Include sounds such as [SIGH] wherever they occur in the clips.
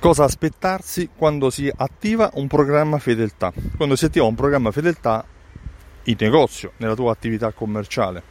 Cosa aspettarsi quando si attiva un programma fedeltà? Quando si attiva un programma fedeltà in negozio, nella tua attività commerciale.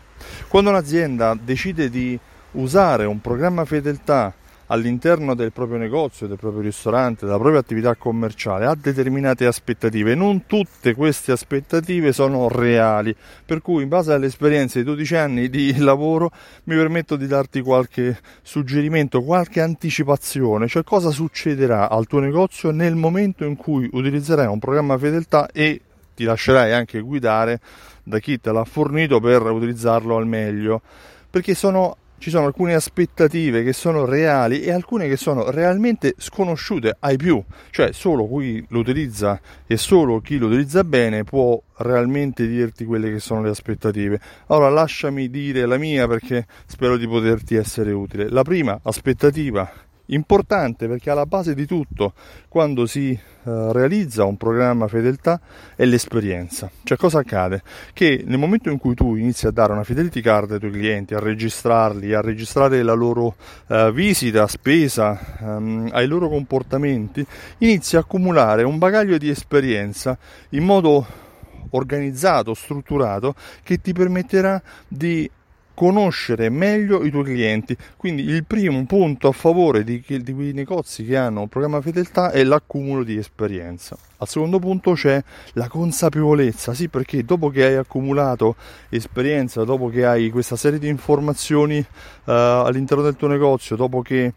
Quando un'azienda decide di usare un programma fedeltà all'interno del proprio negozio, del proprio ristorante, della propria attività commerciale ha determinate aspettative. Non tutte queste aspettative sono reali, per cui in base alle esperienze di 12 anni di lavoro mi permetto di darti qualche suggerimento, qualche anticipazione, cioè cosa succederà al tuo negozio nel momento in cui utilizzerai un programma fedeltà e ti lascerai anche guidare da chi te l'ha fornito per utilizzarlo al meglio, perché sono ci sono alcune aspettative che sono reali e alcune che sono realmente sconosciute ai più, cioè solo chi lo utilizza e solo chi lo utilizza bene può realmente dirti quelle che sono le aspettative. Allora lasciami dire la mia perché spero di poterti essere utile. La prima aspettativa importante perché alla base di tutto quando si eh, realizza un programma fedeltà è l'esperienza. Cioè cosa accade? Che nel momento in cui tu inizi a dare una fidelity card ai tuoi clienti, a registrarli, a registrare la loro eh, visita, spesa, ehm, ai loro comportamenti, inizi a accumulare un bagaglio di esperienza in modo organizzato, strutturato, che ti permetterà di conoscere meglio i tuoi clienti. Quindi il primo punto a favore di, di quei negozi che hanno un programma fedeltà è l'accumulo di esperienza. Al secondo punto c'è la consapevolezza, sì perché dopo che hai accumulato esperienza, dopo che hai questa serie di informazioni uh, all'interno del tuo negozio, dopo che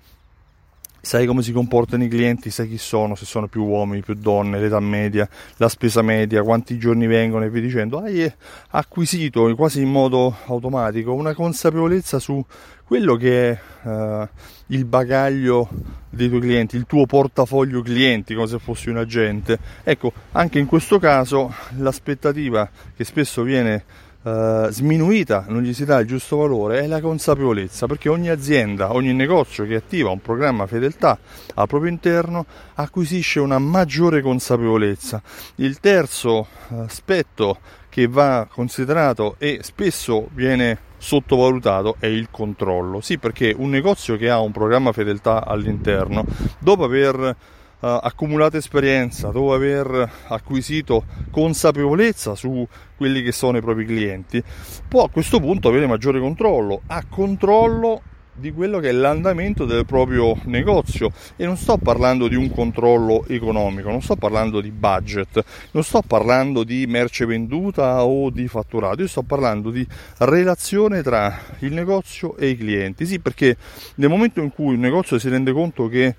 sai come si comportano i clienti, sai chi sono, se sono più uomini, più donne, l'età media, la spesa media, quanti giorni vengono e via dicendo, hai acquisito quasi in modo automatico una consapevolezza su quello che è uh, il bagaglio dei tuoi clienti, il tuo portafoglio clienti, come se fossi un agente. Ecco, anche in questo caso l'aspettativa che spesso viene eh, sminuita, non gli si dà il giusto valore, è la consapevolezza, perché ogni azienda, ogni negozio che attiva un programma fedeltà al proprio interno acquisisce una maggiore consapevolezza. Il terzo aspetto che va considerato e spesso viene sottovalutato è il controllo. Sì, perché un negozio che ha un programma fedeltà all'interno, dopo aver uh, accumulato esperienza, dopo aver acquisito consapevolezza su quelli che sono i propri clienti, può a questo punto avere maggiore controllo, ha controllo di quello che è l'andamento del proprio negozio e non sto parlando di un controllo economico, non sto parlando di budget, non sto parlando di merce venduta o di fatturato, io sto parlando di relazione tra il negozio e i clienti. Sì, perché nel momento in cui un negozio si rende conto che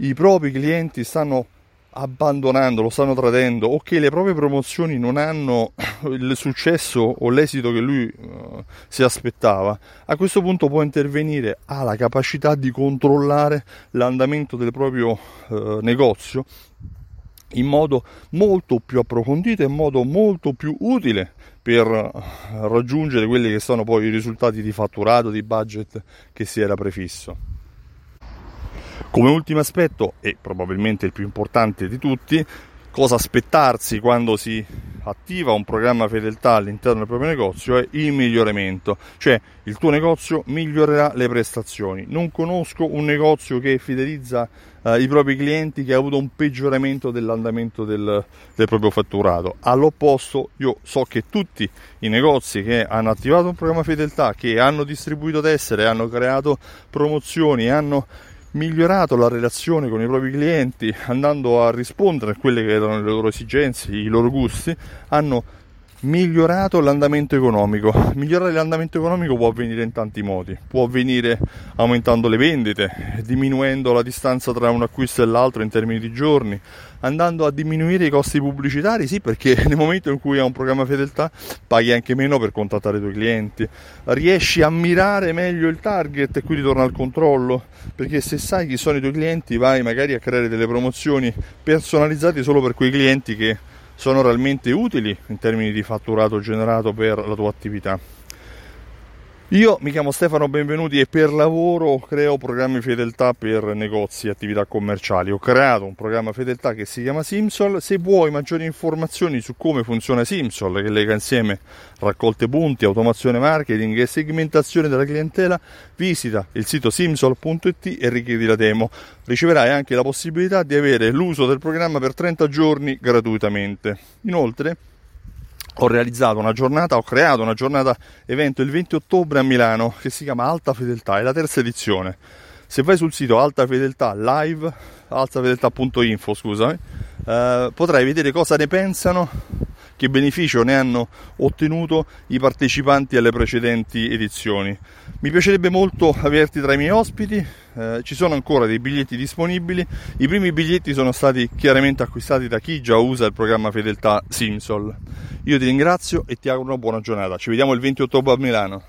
i propri clienti stanno abbandonando, lo stanno tradendo o che le proprie promozioni non hanno [COUGHS] il successo o l'esito che lui uh, si aspettava, a questo punto può intervenire, ha la capacità di controllare l'andamento del proprio uh, negozio in modo molto più approfondito e in modo molto più utile per raggiungere quelli che sono poi i risultati di fatturato, di budget che si era prefisso. Come ultimo aspetto, e probabilmente il più importante di tutti, cosa aspettarsi quando si attiva un programma fedeltà all'interno del proprio negozio è il miglioramento, cioè il tuo negozio migliorerà le prestazioni. Non conosco un negozio che fidelizza eh, i propri clienti che ha avuto un peggioramento dell'andamento del, del proprio fatturato. All'opposto, io so che tutti i negozi che hanno attivato un programma fedeltà, che hanno distribuito tessere, hanno creato promozioni, hanno migliorato la relazione con i propri clienti andando a rispondere a quelle che erano le loro esigenze, i loro gusti, hanno migliorato l'andamento economico. Migliorare l'andamento economico può avvenire in tanti modi, può avvenire aumentando le vendite, diminuendo la distanza tra un acquisto e l'altro in termini di giorni, andando a diminuire i costi pubblicitari, sì, perché [LAUGHS] nel momento in cui hai un programma fedeltà paghi anche meno per contattare i tuoi clienti, riesci a mirare meglio il target e quindi torna al controllo, perché se sai chi sono i tuoi clienti vai magari a creare delle promozioni personalizzate solo per quei clienti che sono realmente utili in termini di fatturato generato per la tua attività. Io mi chiamo Stefano Benvenuti e per lavoro creo programmi fedeltà per negozi e attività commerciali. Ho creato un programma fedeltà che si chiama Simsol. Se vuoi maggiori informazioni su come funziona Simsol, che lega insieme raccolte punti, automazione marketing e segmentazione della clientela, visita il sito simsol.it e richiedi la demo. Riceverai anche la possibilità di avere l'uso del programma per 30 giorni gratuitamente. Inoltre, ho realizzato una giornata, ho creato una giornata evento il 20 ottobre a Milano che si chiama Alta Fedeltà, è la terza edizione. Se vai sul sito Alta Fedeltà live, altafedeltà.info, scusami, eh, potrai vedere cosa ne pensano che beneficio ne hanno ottenuto i partecipanti alle precedenti edizioni. Mi piacerebbe molto averti tra i miei ospiti, eh, ci sono ancora dei biglietti disponibili, i primi biglietti sono stati chiaramente acquistati da chi già usa il programma Fedeltà Simsol. Io ti ringrazio e ti auguro una buona giornata, ci vediamo il 20 ottobre a Milano.